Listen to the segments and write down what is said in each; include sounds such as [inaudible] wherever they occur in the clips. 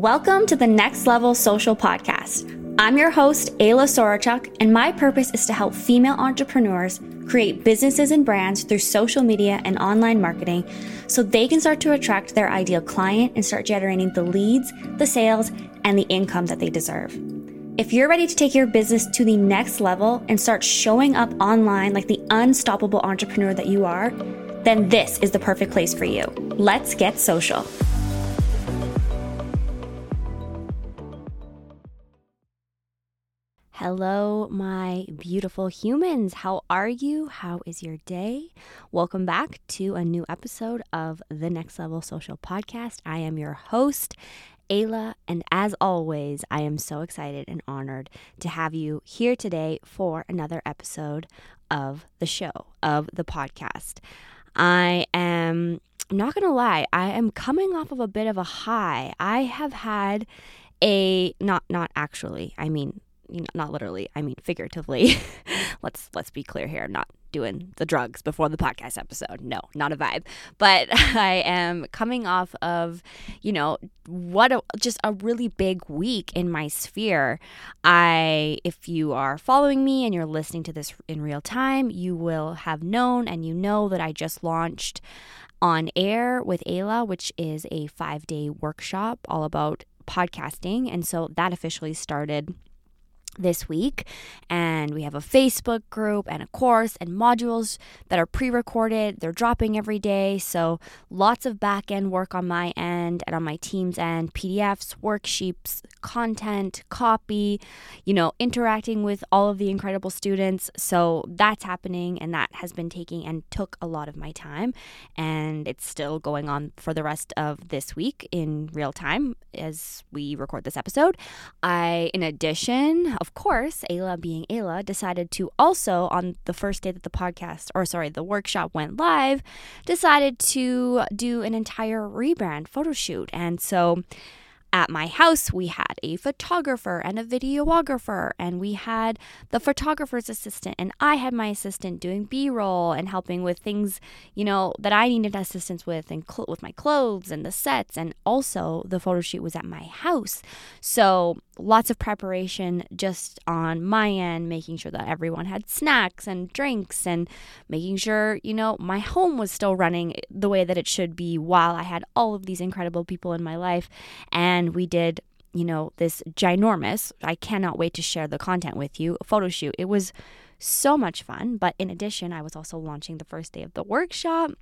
Welcome to the Next Level Social Podcast. I'm your host, Ayla Sorochuk, and my purpose is to help female entrepreneurs create businesses and brands through social media and online marketing so they can start to attract their ideal client and start generating the leads, the sales, and the income that they deserve. If you're ready to take your business to the next level and start showing up online like the unstoppable entrepreneur that you are, then this is the perfect place for you. Let's get social. Hello, my beautiful humans. How are you? How is your day? Welcome back to a new episode of the Next Level Social Podcast. I am your host, Ayla, and as always, I am so excited and honored to have you here today for another episode of the show, of the podcast. I am I'm not going to lie, I am coming off of a bit of a high. I have had a not not actually. I mean, not literally, I mean figuratively. [laughs] let's let's be clear here. I'm not doing the drugs before the podcast episode. No, not a vibe. But [laughs] I am coming off of, you know, what a, just a really big week in my sphere. I if you are following me and you're listening to this in real time, you will have known and you know that I just launched on air with Ayla, which is a 5-day workshop all about podcasting. And so that officially started this week and we have a Facebook group and a course and modules that are pre-recorded. They're dropping every day so lots of back end work on my end and on my team's end. PDFs worksheets content copy you know interacting with all of the incredible students. So that's happening and that has been taking and took a lot of my time and it's still going on for the rest of this week in real time as we record this episode. I in addition of course, Ayla being Ayla decided to also, on the first day that the podcast, or sorry, the workshop went live, decided to do an entire rebrand photo shoot. And so at my house, we had a photographer and a videographer, and we had the photographer's assistant, and I had my assistant doing B roll and helping with things, you know, that I needed assistance with, and cl- with my clothes and the sets. And also, the photo shoot was at my house. So, lots of preparation just on my end, making sure that everyone had snacks and drinks, and making sure, you know, my home was still running the way that it should be while I had all of these incredible people in my life. And we did you know this ginormous i cannot wait to share the content with you photo shoot it was so much fun but in addition i was also launching the first day of the workshop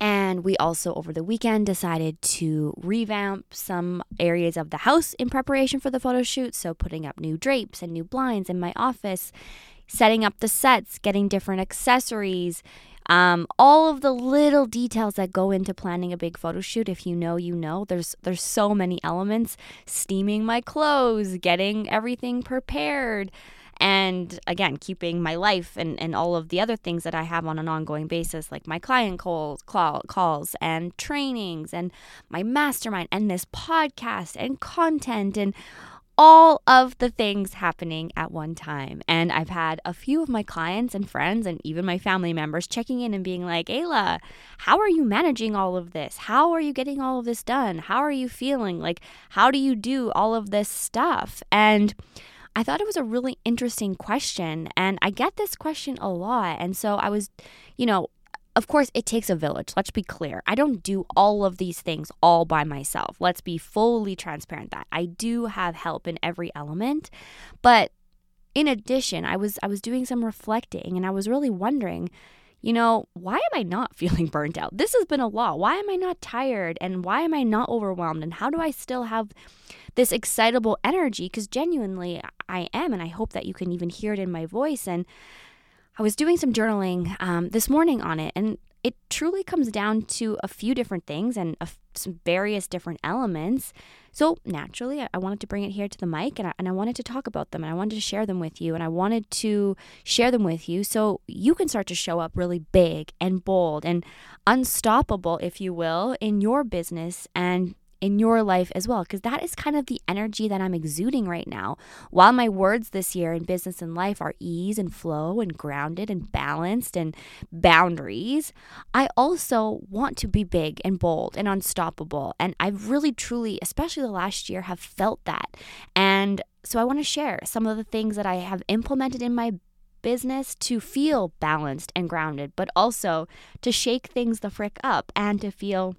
and we also, over the weekend, decided to revamp some areas of the house in preparation for the photo shoot. So, putting up new drapes and new blinds in my office, setting up the sets, getting different accessories, um, all of the little details that go into planning a big photo shoot. If you know, you know. There's there's so many elements. Steaming my clothes, getting everything prepared, and again keeping my life and, and all of the other things that i have on an ongoing basis like my client calls calls and trainings and my mastermind and this podcast and content and all of the things happening at one time. And I've had a few of my clients and friends and even my family members checking in and being like, Ayla, how are you managing all of this? How are you getting all of this done? How are you feeling? Like, how do you do all of this stuff? And I thought it was a really interesting question. And I get this question a lot. And so I was, you know, of course, it takes a village. Let's be clear. I don't do all of these things all by myself. Let's be fully transparent that I do have help in every element. But in addition, I was I was doing some reflecting and I was really wondering, you know, why am I not [laughs] feeling burnt out? This has been a lot. Why am I not tired and why am I not overwhelmed and how do I still have this excitable energy because genuinely I am and I hope that you can even hear it in my voice and I was doing some journaling um, this morning on it, and it truly comes down to a few different things and some various different elements. So naturally, I, I wanted to bring it here to the mic and I, and I wanted to talk about them and I wanted to share them with you and I wanted to share them with you so you can start to show up really big and bold and unstoppable, if you will, in your business and in your life as well, because that is kind of the energy that I'm exuding right now. While my words this year in business and life are ease and flow and grounded and balanced and boundaries, I also want to be big and bold and unstoppable. And I've really, truly, especially the last year, have felt that. And so I want to share some of the things that I have implemented in my business to feel balanced and grounded, but also to shake things the frick up and to feel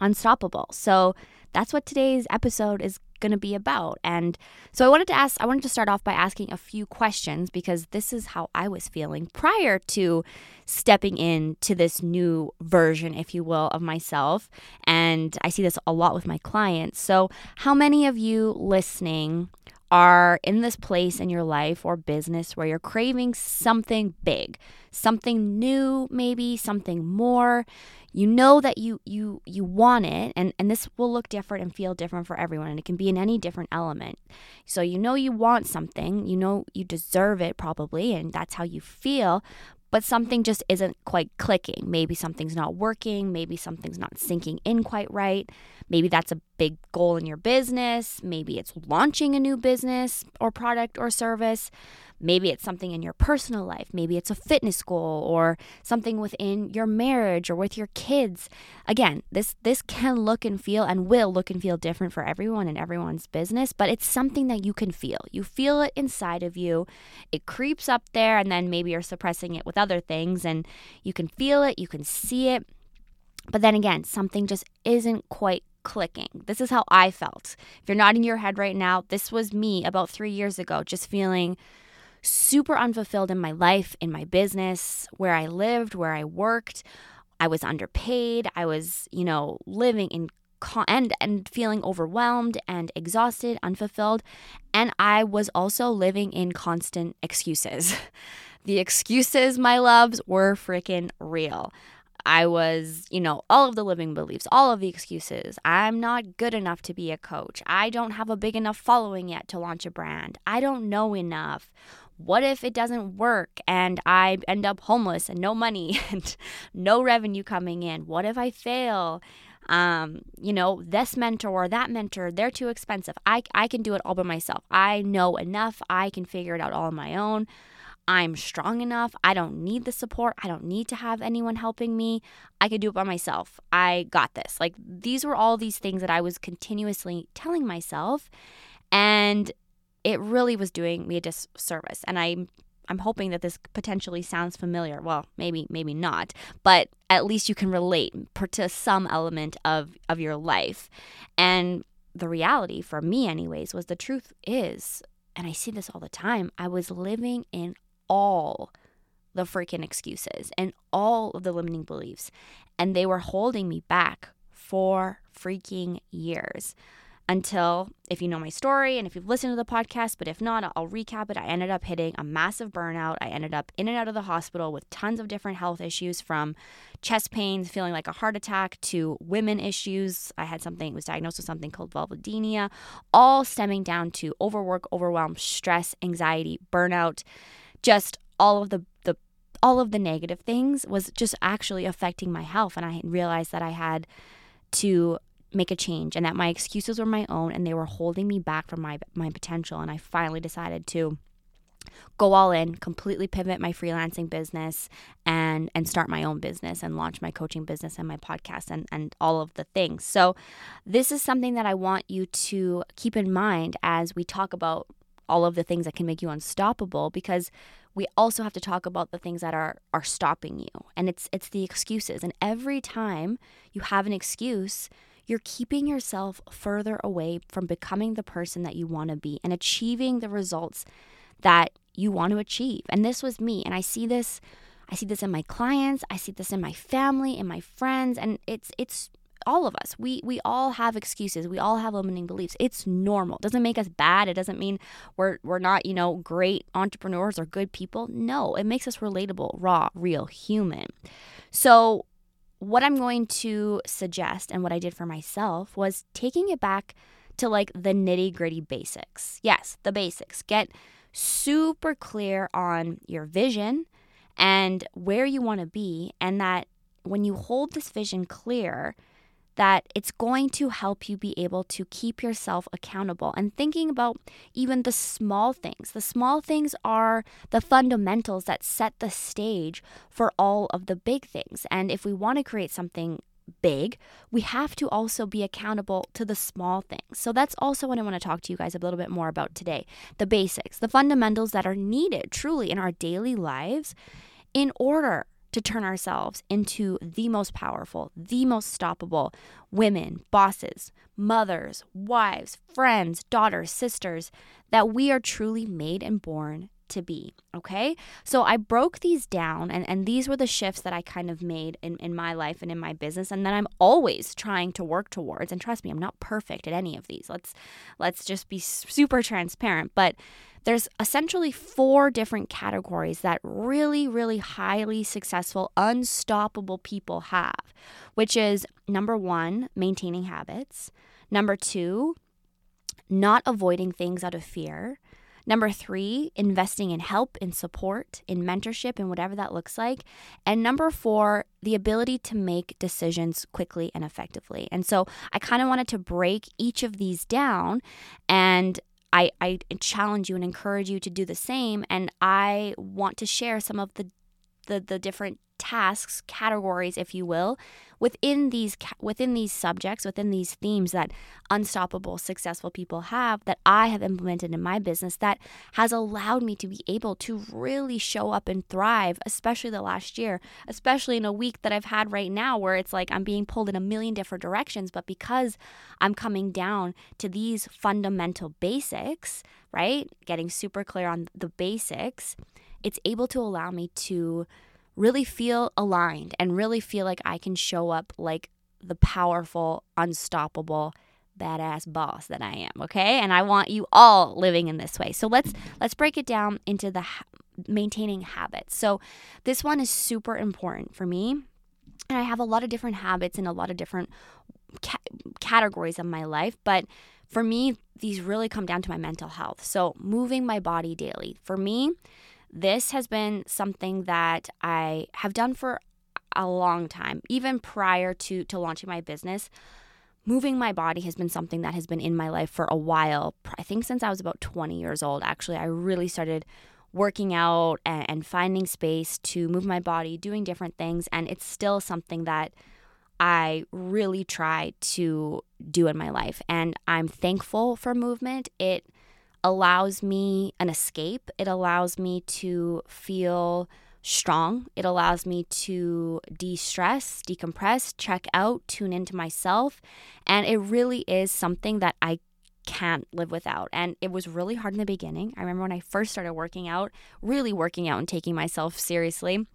unstoppable. So that's what today's episode is going to be about. And so I wanted to ask, I wanted to start off by asking a few questions because this is how I was feeling prior to stepping into this new version, if you will, of myself. And I see this a lot with my clients. So, how many of you listening are in this place in your life or business where you're craving something big, something new, maybe something more. You know that you you you want it and and this will look different and feel different for everyone and it can be in any different element. So you know you want something, you know you deserve it probably and that's how you feel, but something just isn't quite clicking. Maybe something's not working, maybe something's not sinking in quite right. Maybe that's a big goal in your business, maybe it's launching a new business or product or service. Maybe it's something in your personal life. Maybe it's a fitness goal or something within your marriage or with your kids. Again, this this can look and feel and will look and feel different for everyone and everyone's business, but it's something that you can feel. You feel it inside of you. It creeps up there and then maybe you're suppressing it with other things and you can feel it, you can see it. But then again, something just isn't quite clicking. This is how I felt. If you're nodding your head right now, this was me about three years ago, just feeling super unfulfilled in my life, in my business, where I lived, where I worked. I was underpaid. I was, you know, living in and and feeling overwhelmed and exhausted, unfulfilled, and I was also living in constant excuses. [laughs] the excuses, my loves, were freaking real. I was, you know, all of the living beliefs, all of the excuses. I'm not good enough to be a coach. I don't have a big enough following yet to launch a brand. I don't know enough what if it doesn't work and I end up homeless and no money [laughs] and no revenue coming in? What if I fail? Um, you know, this mentor or that mentor, they're too expensive. I, I can do it all by myself. I know enough. I can figure it out all on my own. I'm strong enough. I don't need the support. I don't need to have anyone helping me. I could do it by myself. I got this. Like these were all these things that I was continuously telling myself. And it really was doing me a disservice. And I'm I'm hoping that this potentially sounds familiar. Well, maybe maybe not, but at least you can relate to some element of of your life. And the reality for me anyways was the truth is, and I see this all the time, I was living in all the freaking excuses and all of the limiting beliefs and they were holding me back for freaking years until, if you know my story and if you've listened to the podcast, but if not, I'll recap it. I ended up hitting a massive burnout. I ended up in and out of the hospital with tons of different health issues from chest pains, feeling like a heart attack, to women issues. I had something, was diagnosed with something called vulvodynia, all stemming down to overwork, overwhelm, stress, anxiety, burnout, just all of the, the all of the negative things was just actually affecting my health. And I realized that I had to make a change and that my excuses were my own and they were holding me back from my my potential and I finally decided to go all in, completely pivot my freelancing business and and start my own business and launch my coaching business and my podcast and and all of the things. So this is something that I want you to keep in mind as we talk about all of the things that can make you unstoppable because we also have to talk about the things that are are stopping you. And it's it's the excuses. And every time you have an excuse, you're keeping yourself further away from becoming the person that you want to be and achieving the results that you want to achieve. And this was me. And I see this I see this in my clients, I see this in my family, in my friends, and it's it's all of us. We we all have excuses. We all have limiting beliefs. It's normal. It doesn't make us bad. It doesn't mean we're we're not, you know, great entrepreneurs or good people. No, it makes us relatable, raw, real, human. So what I'm going to suggest and what I did for myself was taking it back to like the nitty gritty basics. Yes, the basics. Get super clear on your vision and where you want to be, and that when you hold this vision clear, that it's going to help you be able to keep yourself accountable and thinking about even the small things. The small things are the fundamentals that set the stage for all of the big things. And if we want to create something big, we have to also be accountable to the small things. So that's also what I want to talk to you guys a little bit more about today the basics, the fundamentals that are needed truly in our daily lives in order to turn ourselves into the most powerful, the most stoppable women, bosses, mothers, wives, friends, daughters, sisters that we are truly made and born to be. Okay. So I broke these down, and, and these were the shifts that I kind of made in, in my life and in my business, and that I'm always trying to work towards. And trust me, I'm not perfect at any of these. Let's let's just be super transparent. But there's essentially four different categories that really, really highly successful, unstoppable people have, which is number one, maintaining habits. Number two, not avoiding things out of fear. Number three, investing in help, in support, in mentorship, and whatever that looks like. And number four, the ability to make decisions quickly and effectively. And so I kind of wanted to break each of these down and I, I challenge you and encourage you to do the same. And I want to share some of the the, the different tasks categories if you will within these within these subjects within these themes that unstoppable successful people have that I have implemented in my business that has allowed me to be able to really show up and thrive especially the last year especially in a week that I've had right now where it's like I'm being pulled in a million different directions. But because I'm coming down to these fundamental basics right getting super clear on the basics it's able to allow me to really feel aligned and really feel like I can show up like the powerful, unstoppable, badass boss that I am, okay? And I want you all living in this way. So let's let's break it down into the ha- maintaining habits. So this one is super important for me. And I have a lot of different habits in a lot of different ca- categories of my life, but for me these really come down to my mental health. So moving my body daily. For me, this has been something that I have done for a long time, even prior to, to launching my business. Moving my body has been something that has been in my life for a while. I think since I was about 20 years old, actually, I really started working out and, and finding space to move my body, doing different things. And it's still something that I really try to do in my life. And I'm thankful for movement. It allows me an escape. It allows me to feel strong. It allows me to de stress, decompress, check out, tune into myself. And it really is something that I can't live without. And it was really hard in the beginning. I remember when I first started working out, really working out and taking myself seriously.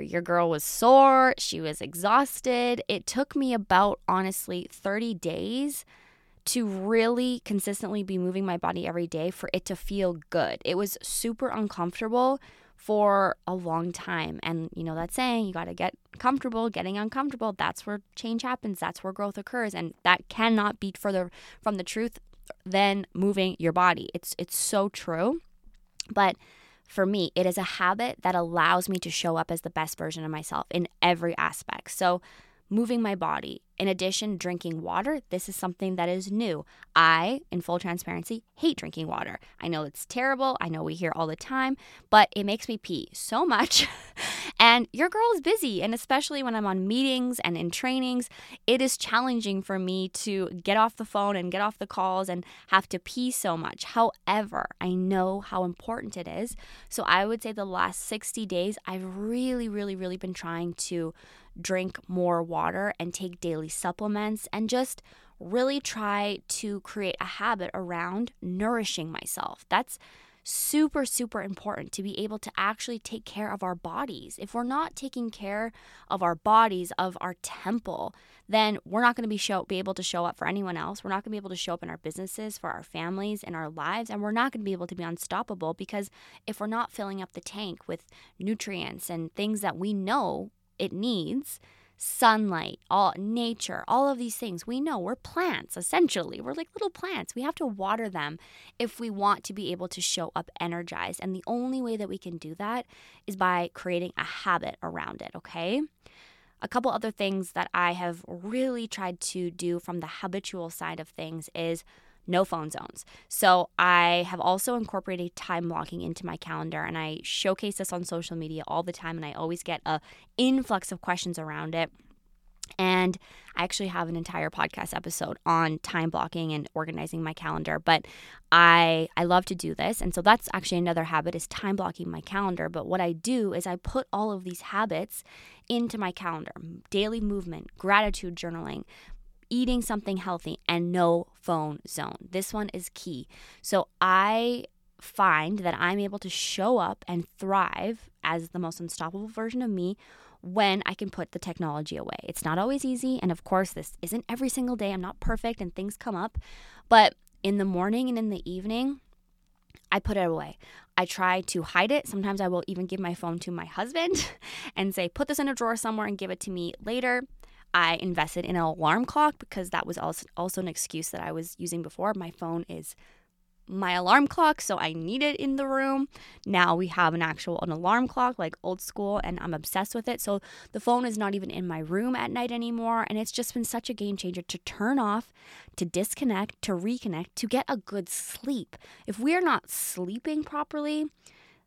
Your girl was sore, she was exhausted. It took me about, honestly, 30 days to really consistently be moving my body every day for it to feel good. It was super uncomfortable for a long time. And you know that saying, you got to get comfortable getting uncomfortable. That's where change happens. That's where growth occurs. And that cannot be further from the truth than moving your body. It's it's so true. But for me, it is a habit that allows me to show up as the best version of myself in every aspect. So moving my body. In addition, drinking water, this is something that is new. I, in full transparency, hate drinking water. I know it's terrible. I know we hear all the time, but it makes me pee so much. [laughs] and your girl is busy. And especially when I'm on meetings and in trainings, it is challenging for me to get off the phone and get off the calls and have to pee so much. However, I know how important it is. So I would say the last 60 days, I've really, really, really been trying to drink more water and take daily supplements and just really try to create a habit around nourishing myself. That's super super important to be able to actually take care of our bodies. If we're not taking care of our bodies, of our temple, then we're not going to be show be able to show up for anyone else. We're not going to be able to show up in our businesses, for our families, in our lives, and we're not going to be able to be unstoppable because if we're not filling up the tank with nutrients and things that we know it needs sunlight, all nature, all of these things. We know we're plants essentially. We're like little plants. We have to water them if we want to be able to show up energized. And the only way that we can do that is by creating a habit around it, okay? a couple other things that I have really tried to do from the habitual side of things is no phone zones. So I have also incorporated time blocking into my calendar and I showcase this on social media all the time and I always get a influx of questions around it. And I actually have an entire podcast episode on time blocking and organizing my calendar, but I I love to do this. And so that's actually another habit is time blocking my calendar, but what I do is I put all of these habits into my calendar. Daily movement, gratitude journaling, eating something healthy and no phone zone. This one is key. So I find that I'm able to show up and thrive as the most unstoppable version of me when I can put the technology away. It's not always easy. And of course, this isn't every single day. I'm not perfect and things come up. But in the morning and in the evening, I put it away. I try to hide it. Sometimes I will even give my phone to my husband [laughs] and say, put this in a drawer somewhere and give it to me later. I invested in an alarm clock because that was also, also an excuse that I was using before. My phone is my alarm clock, so I need it in the room. Now we have an actual an alarm clock like old school and I'm obsessed with it. So the phone is not even in my room at night anymore and it's just been such a game changer to turn off, to disconnect, to reconnect, to get a good sleep. If we're not sleeping properly,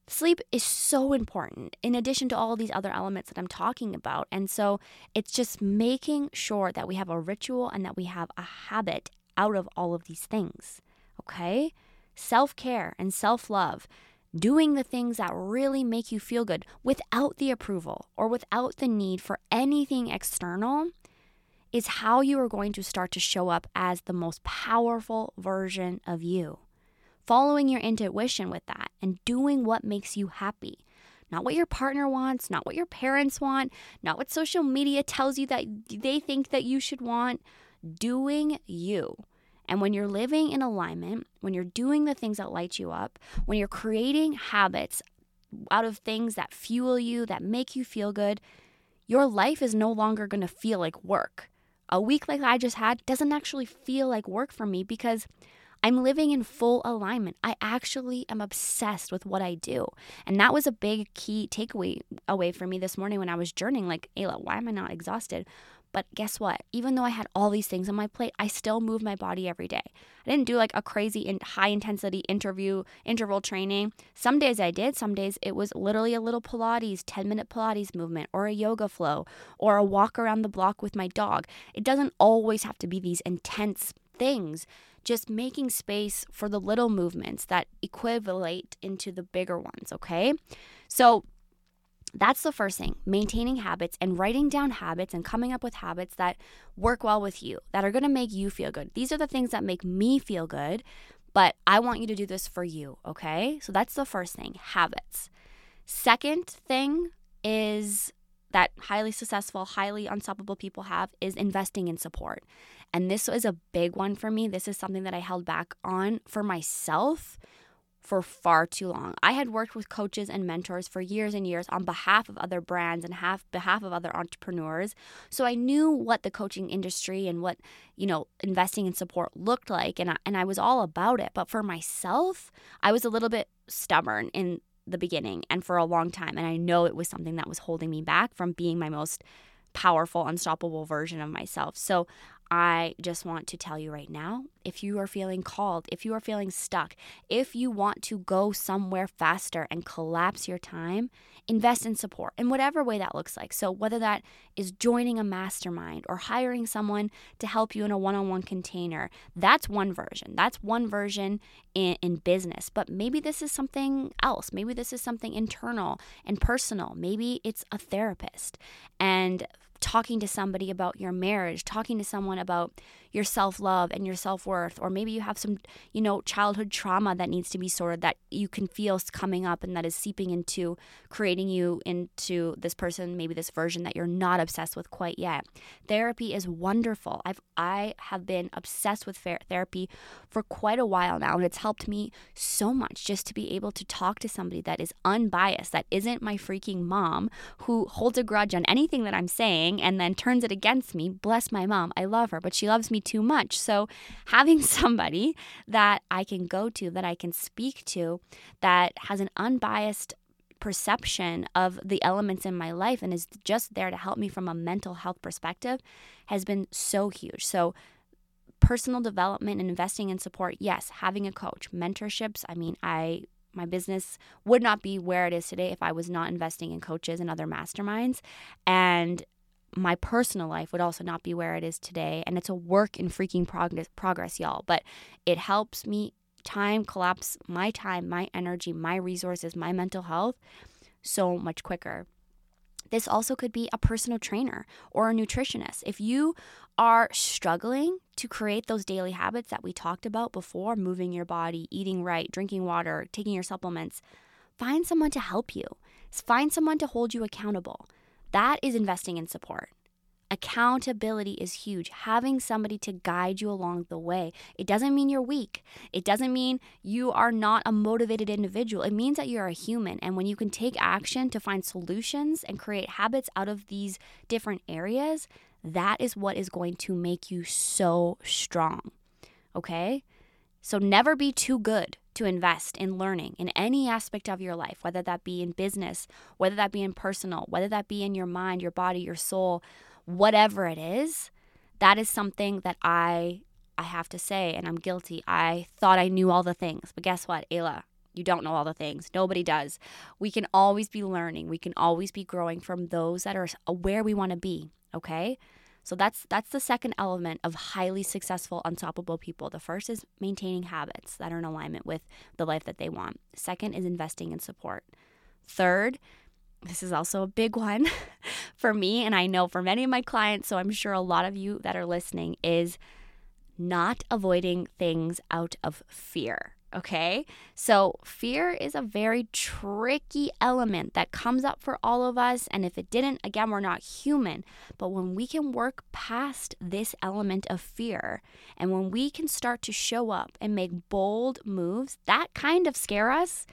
Sleep is so important in addition to all these other elements that I'm talking about. And so it's just making sure that we have a ritual and that we have a habit out of all of these things. Okay? self care and self love, doing the things that really make you feel good without the approval or without the need for anything external is how you are going to start to show up as the most powerful version of you. Following your intuition with that and doing what makes you happy. Not what your partner wants, not what your parents want, not what social media tells you that they think that you should want. Doing you. And when you're living in alignment, when you're doing the things that light you up, when you're creating habits out of things that fuel you, that make you feel good, your life is no longer going to feel like work. A week like I just had doesn't actually feel like work for me because I'm living in full alignment. I actually am obsessed with what I do. And that was a big key takeaway away for me this morning when I was journaling like, Ayla, why am I not exhausted? But guess what? Even though I had all these things on my plate, I still move my body every day. I didn't do like a crazy in high intensity interview interval training. Some days I did, some days it was literally a little Pilates, 10 minute Pilates movement or a yoga flow or a walk around the block with my dog. It doesn't always have to be these intense things. Just making space for the little movements that equivalent into the bigger ones, okay? So that's the first thing maintaining habits and writing down habits and coming up with habits that work well with you, that are to make you feel good. These are the things that make me feel good, but I want you to do this for you, okay? So that's the first thing habits. Second thing is that highly successful, highly unstoppable people have is investing in support. And this was a big one for me. This is something that I held back on for myself for far too long. I had worked with coaches and mentors for years and years on behalf of other brands and half behalf of other entrepreneurs. So I knew what the coaching industry and what, you know, investing in support looked like and I, and I was all about it. But for myself, I was a little bit stubborn in the beginning and for a long time and I know it was something that was holding me back from being my most powerful, unstoppable version of myself. So I just want to tell you right now if you are feeling called, if you are feeling stuck, if you want to go somewhere faster and collapse your time, invest in support in whatever way that looks like. So, whether that is joining a mastermind or hiring someone to help you in a one on one container, that's one version. That's one version in, in business. But maybe this is something else. Maybe this is something internal and personal. Maybe it's a therapist. And talking to somebody about your marriage, talking to someone about your self-love and your self-worth or maybe you have some, you know, childhood trauma that needs to be sorted that you can feel coming up and that is seeping into creating you into this person, maybe this version that you're not obsessed with quite yet. Therapy is wonderful. I've I have been obsessed with therapy for quite a while now and it's helped me so much just to be able to talk to somebody that is unbiased, that isn't my freaking mom who holds a grudge on anything that I'm saying and then turns it against me. Bless my mom. I love her, but she loves me too much. So, having [laughs] somebody that I can go to, that I can speak to, that has an unbiased perception of the elements in my life and is just there to help me from a mental health perspective has been so huge. So, personal development and investing in support, yes, having a coach, mentorships. I mean, I my business would not be where it is today if I was not investing in coaches and other masterminds. And my personal life would also not be where it is today. And it's a work in freaking progress, progress y'all. But it helps me time collapse my time, my energy, my resources, my mental health so much quicker. This also could be a personal trainer or a nutritionist. If you are struggling to create those daily habits that we talked about before moving your body, eating right, drinking water, taking your supplements find someone to help you, find someone to hold you accountable. That is investing in support. Accountability is huge. Having somebody to guide you along the way. It doesn't mean you're weak. It doesn't mean you are not a motivated individual. It means that you're a human. And when you can take action to find solutions and create habits out of these different areas, that is what is going to make you so strong. Okay? So never be too good to invest in learning in any aspect of your life, whether that be in business, whether that be in personal, whether that be in your mind, your body, your soul whatever it is, that is something that I I have to say and I'm guilty. I thought I knew all the things, but guess what, Ayla? You don't know all the things. Nobody does. We can always be learning. We can always be growing from those that are where we want to be, okay? So that's that's the second element of highly successful unstoppable people. The first is maintaining habits that are in alignment with the life that they want. Second is investing in support. Third this is also a big one [laughs] for me, and I know for many of my clients, so I'm sure a lot of you that are listening, is not avoiding things out of fear. Okay, so fear is a very tricky element that comes up for all of us. And if it didn't, again, we're not human. But when we can work past this element of fear and when we can start to show up and make bold moves that kind of scare us,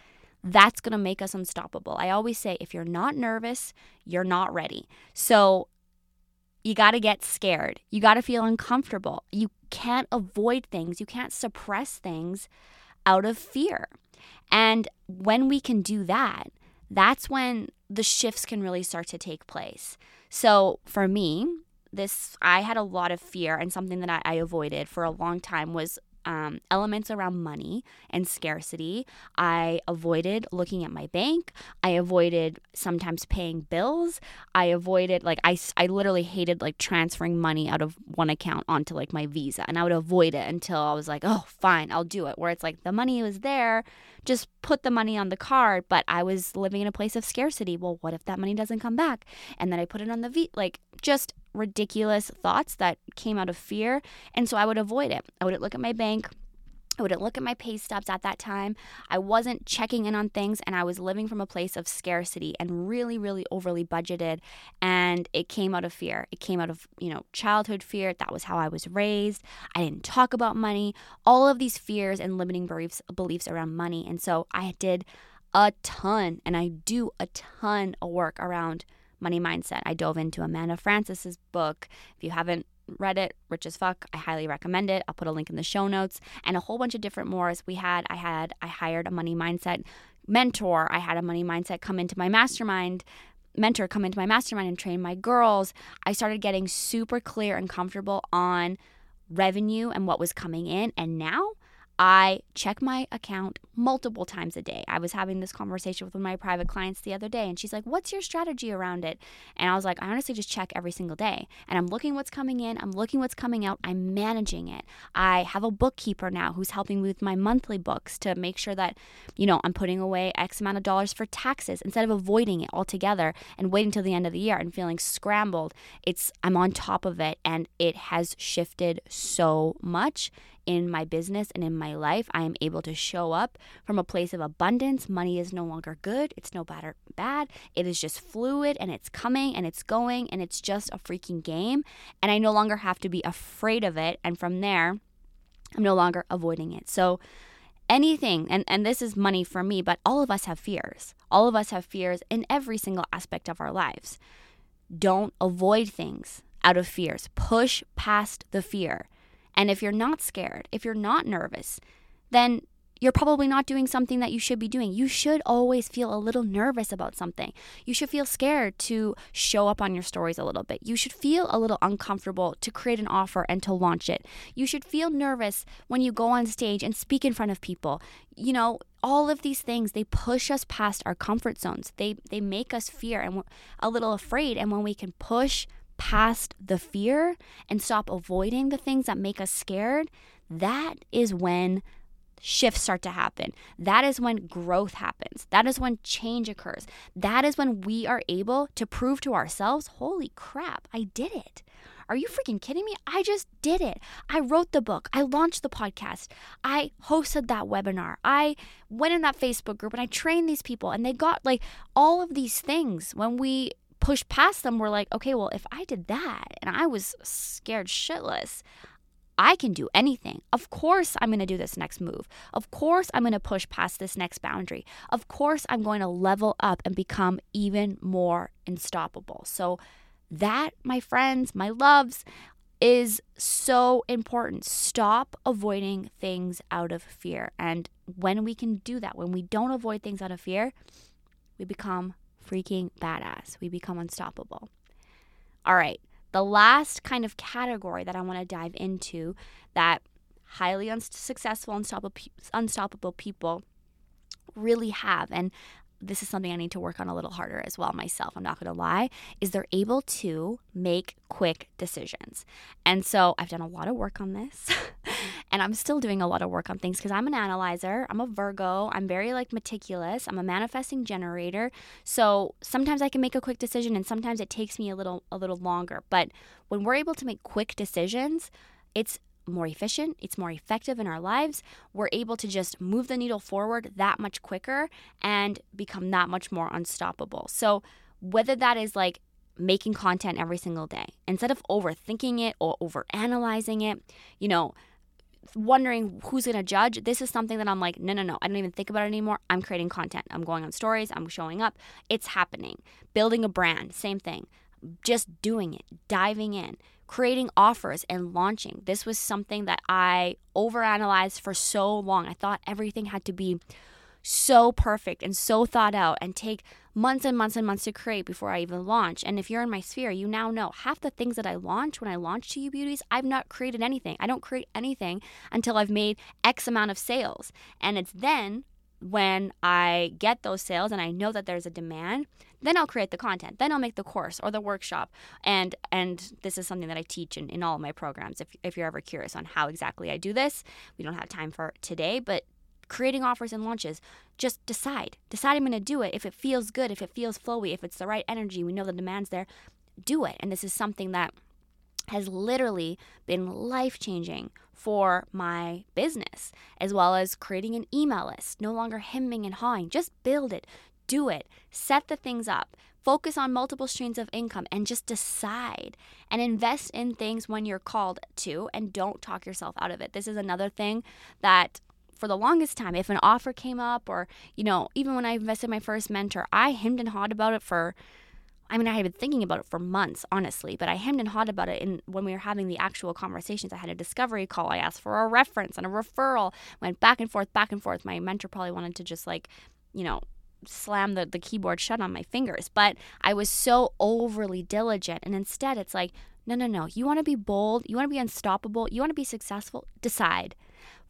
that's going to make us unstoppable. I always say if you're not nervous, you're not ready. So you got to get scared. You got to feel uncomfortable. You can't avoid things, you can't suppress things out of fear. And when we can do that, that's when the shifts can really start to take place. So for me, this I had a lot of fear and something that I, I avoided for a long time was um, elements around money and scarcity. I avoided looking at my bank. I avoided sometimes paying bills. I avoided, like, I, I literally hated like transferring money out of one account onto like my Visa. And I would avoid it until I was like, oh, fine, I'll do it. Where it's like the money was there, just put the money on the card. But I was living in a place of scarcity. Well, what if that money doesn't come back? And then I put it on the V, like, just ridiculous thoughts that came out of fear. And so I would avoid it. I wouldn't look at my bank. I wouldn't look at my pay stubs at that time. I wasn't checking in on things and I was living from a place of scarcity and really, really overly budgeted. And it came out of fear. It came out of, you know, childhood fear. That was how I was raised. I didn't talk about money, all of these fears and limiting beliefs, beliefs around money. And so I did a ton and I do a ton of work around money mindset. I dove into Amanda Frances's book. If you haven't read it, Rich as Fuck, I highly recommend it. I'll put a link in the show notes and a whole bunch of different mores. We had, I had, I hired a money mindset mentor. I had a money mindset come into my mastermind mentor come into my mastermind and train my girls. I started getting super clear and comfortable on revenue and what was coming in. And now I check my account multiple times a day. I was having this conversation with one of my private clients the other day, and she's like, What's your strategy around it? And I was like, I honestly just check every single day. And I'm looking what's coming in, I'm looking what's coming out, I'm managing it. I have a bookkeeper now who's helping me with my monthly books to make sure that, you know, I'm putting away X amount of dollars for taxes instead of avoiding it altogether and waiting till the end of the year and feeling scrambled. It's, I'm on top of it, and it has shifted so much in my business and in my life, I am able to show up from a place of abundance. Money is no longer good, it's no better bad. It is just fluid and it's coming and it's going and it's just a freaking game. And I no longer have to be afraid of it. And from there, I'm no longer avoiding it. So anything and, and this is money for me, but all of us have fears. All of us have fears in every single aspect of our lives. Don't avoid things out of fears. Push past the fear. And if you're not scared, if you're not nervous, then you're probably not doing something that you should be doing. You should always feel a little nervous about something. You should feel scared to show up on your stories a little bit. You should feel a little uncomfortable to create an offer and to launch it. You should feel nervous when you go on stage and speak in front of people. You know, all of these things they push us past our comfort zones. They they make us fear and a little afraid and when we can push past the fear and stop avoiding the things that make us scared, that is when shifts start to happen. That is when growth happens. That is when change occurs. That is when we are able to prove to ourselves, holy crap, I did it. Are you freaking kidding me? I just did it. I wrote the book. I launched the podcast. I hosted that webinar. I went in that Facebook group and I trained these people and they got like all of these things. When we push past them, we're like, okay, well, if I did that and I was scared shitless, I can do anything. Of course, I'm going to do this next move. Of course, I'm going to push past this next boundary. Of course, I'm going to level up and become even more unstoppable. So, that, my friends, my loves, is so important. Stop avoiding things out of fear. And when we can do that, when we don't avoid things out of fear, we become freaking badass. We become unstoppable. All right. The last kind of category that I want to dive into that highly unsuccessful, unstoppable, unstoppable people really have, and this is something I need to work on a little harder as well myself. I'm not going to lie, is they're able to make quick decisions. And so I've done a lot of work on this. [laughs] and I'm still doing a lot of work on things because I'm an analyzer. I'm a Virgo. I'm very like meticulous. I'm a manifesting generator. So sometimes I can make a quick decision and sometimes it takes me a little a little longer. But when we're able to make quick decisions, it's more efficient, it's more effective in our lives. We're able to just move the needle forward that much quicker and become that much more unstoppable. So, whether that is like making content every single day, instead of overthinking it or overanalyzing it, you know, wondering who's going to judge, this is something that I'm like, no, no, no, I don't even think about it anymore. I'm creating content. I'm going on stories. I'm showing up. It's happening. Building a brand, same thing. Just doing it, diving in creating offers and launching. This was something that I overanalyzed for so long. I thought everything had to be so perfect and so thought out and take months and months and months to create before I even launch. And if you're in my sphere, you now know half the things that I launch when I launch to you beauties, I've not created anything. I don't create anything until I've made X amount of sales. And it's then when I get those sales and I know that there's a demand, then I'll create the content. Then I'll make the course or the workshop. And and this is something that I teach in, in all of my programs. If, if you're ever curious on how exactly I do this, we don't have time for today, but creating offers and launches, just decide. Decide I'm gonna do it. If it feels good, if it feels flowy, if it's the right energy, we know the demand's there, do it. And this is something that has literally been life changing for my business, as well as creating an email list. No longer hemming and hawing, just build it, do it, set the things up, focus on multiple streams of income, and just decide and invest in things when you're called to and don't talk yourself out of it. This is another thing that for the longest time, if an offer came up, or, you know, even when I invested my first mentor, I hemmed and hawed about it for I mean, I had been thinking about it for months, honestly, but I hemmed and hawed about it. And when we were having the actual conversations, I had a discovery call. I asked for a reference and a referral, went back and forth, back and forth. My mentor probably wanted to just like, you know, slam the, the keyboard shut on my fingers. But I was so overly diligent. And instead, it's like, no, no, no. You want to be bold. You want to be unstoppable. You want to be successful. Decide.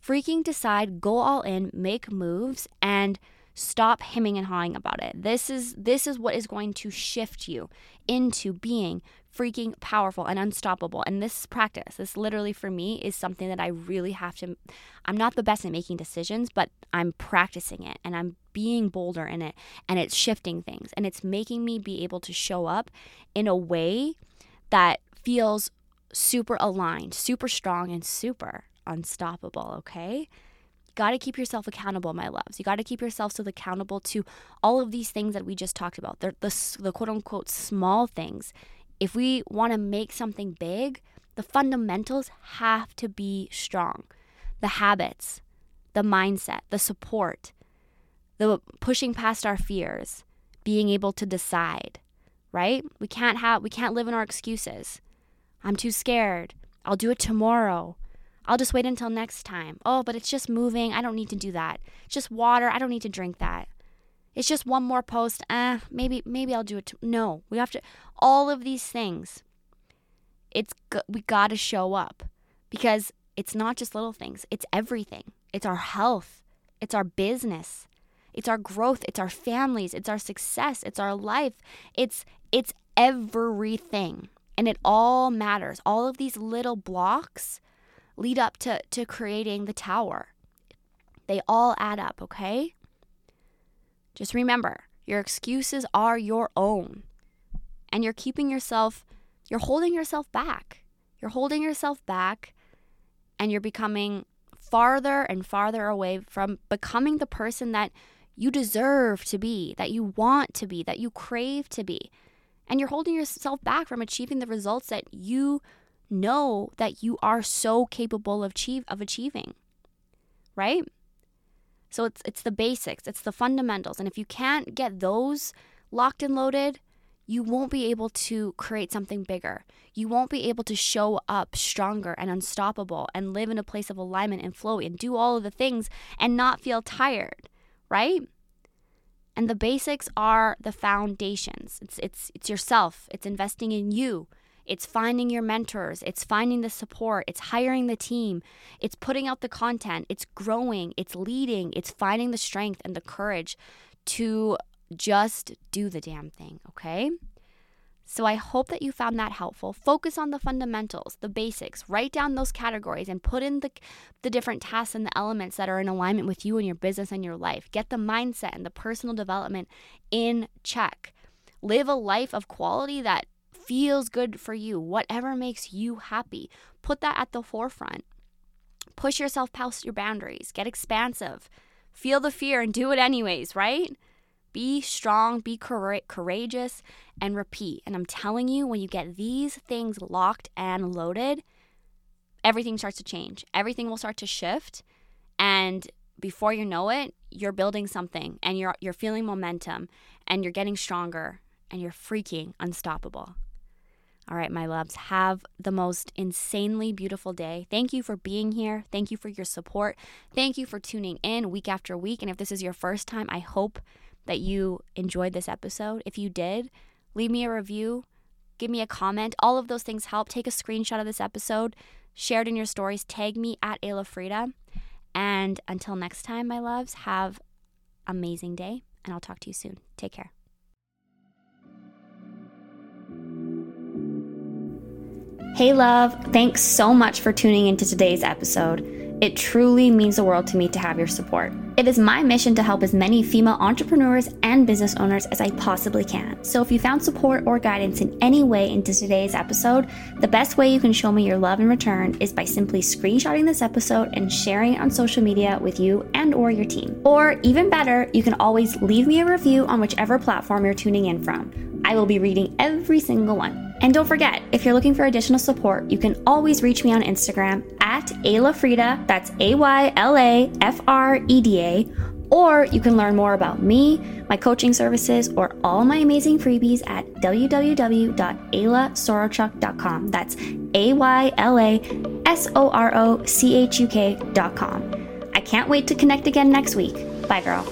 Freaking decide. Go all in. Make moves. And Stop hemming and hawing about it. This is this is what is going to shift you into being freaking powerful and unstoppable. And this practice, this literally for me is something that I really have to I'm not the best at making decisions, but I'm practicing it and I'm being bolder in it and it's shifting things and it's making me be able to show up in a way that feels super aligned, super strong and super unstoppable, okay? Got to keep yourself accountable, my loves. You got to keep yourself so accountable to all of these things that we just talked about. They're the, the quote unquote small things. If we want to make something big, the fundamentals have to be strong. The habits, the mindset, the support, the pushing past our fears, being able to decide, right? We can't have we can't live in our excuses. I'm too scared. I'll do it tomorrow. I'll just wait until next time. Oh, but it's just moving. I don't need to do that. Just water. I don't need to drink that. It's just one more post. Eh, maybe maybe I'll do it. T-. No, we have to all of these things. It's we got to show up because it's not just little things. It's everything. It's our health. It's our business. It's our growth. It's our families. It's our success. It's our life. It's it's everything. And it all matters. All of these little blocks lead up to, to creating the tower. They all add up, okay? Just remember, your excuses are your own. And you're keeping yourself, you're holding yourself back. You're holding yourself back and you're becoming farther and farther away from becoming the person that you deserve to be, that you want to be, that you crave to be. And you're holding yourself back from achieving the results that you know that you are so capable of achieve of achieving. Right? So it's it's the basics, it's the fundamentals. And if you can't get those locked and loaded, you won't be able to create something bigger. You won't be able to show up stronger and unstoppable and live in a place of alignment and flow and do all of the things and not feel tired, right? And the basics are the foundations. It's it's it's yourself. It's investing in you. It's finding your mentors, it's finding the support, it's hiring the team, it's putting out the content, it's growing, it's leading, it's finding the strength and the courage to just do the damn thing, okay? So I hope that you found that helpful. Focus on the fundamentals, the basics. Write down those categories and put in the the different tasks and the elements that are in alignment with you and your business and your life. Get the mindset and the personal development in check. Live a life of quality that feels good for you, whatever makes you happy. Put that at the forefront. Push yourself past your boundaries, get expansive, feel the fear and do it anyways, right? Be strong, be courageous, and repeat. And I'm telling you, when you get these things locked and loaded, everything starts to change. Everything will start to shift. And before you know it, you're building something and you're, you're feeling momentum and you're getting stronger and you're freaking unstoppable. All right, my loves, have the most insanely beautiful day. Thank you for being here. Thank you for your support. Thank you for tuning in week after week. And if this is your first time, I hope that you enjoyed this episode. If you did, leave me a review, give me a comment. All of those things help. Take a screenshot of this episode, share it in your stories, tag me at Ayla Freda. And until next time, my loves, have amazing day, and I'll talk to you soon. Take care. Hey, love, thanks so much for tuning into today's episode. It truly means the world to me to have your support. It is my mission to help as many female entrepreneurs and business owners as I possibly can. So if you found support or guidance in any way into today's episode, the best way you can show me your love in return is by simply screenshotting this episode and sharing it on social media with you and or your team. Or even better, you can always leave me a review on whichever platform you're tuning in from. I will be reading every single one. And don't forget, if you're looking for additional support, you can always reach me on Instagram at Ayla that's A Y L A F R E D A, or you can learn more about me, my coaching services, or all my amazing freebies at www.aylasorochuk.com. That's A Y L A S O R O C H U K.com. I can't wait to connect again next week. Bye, girl.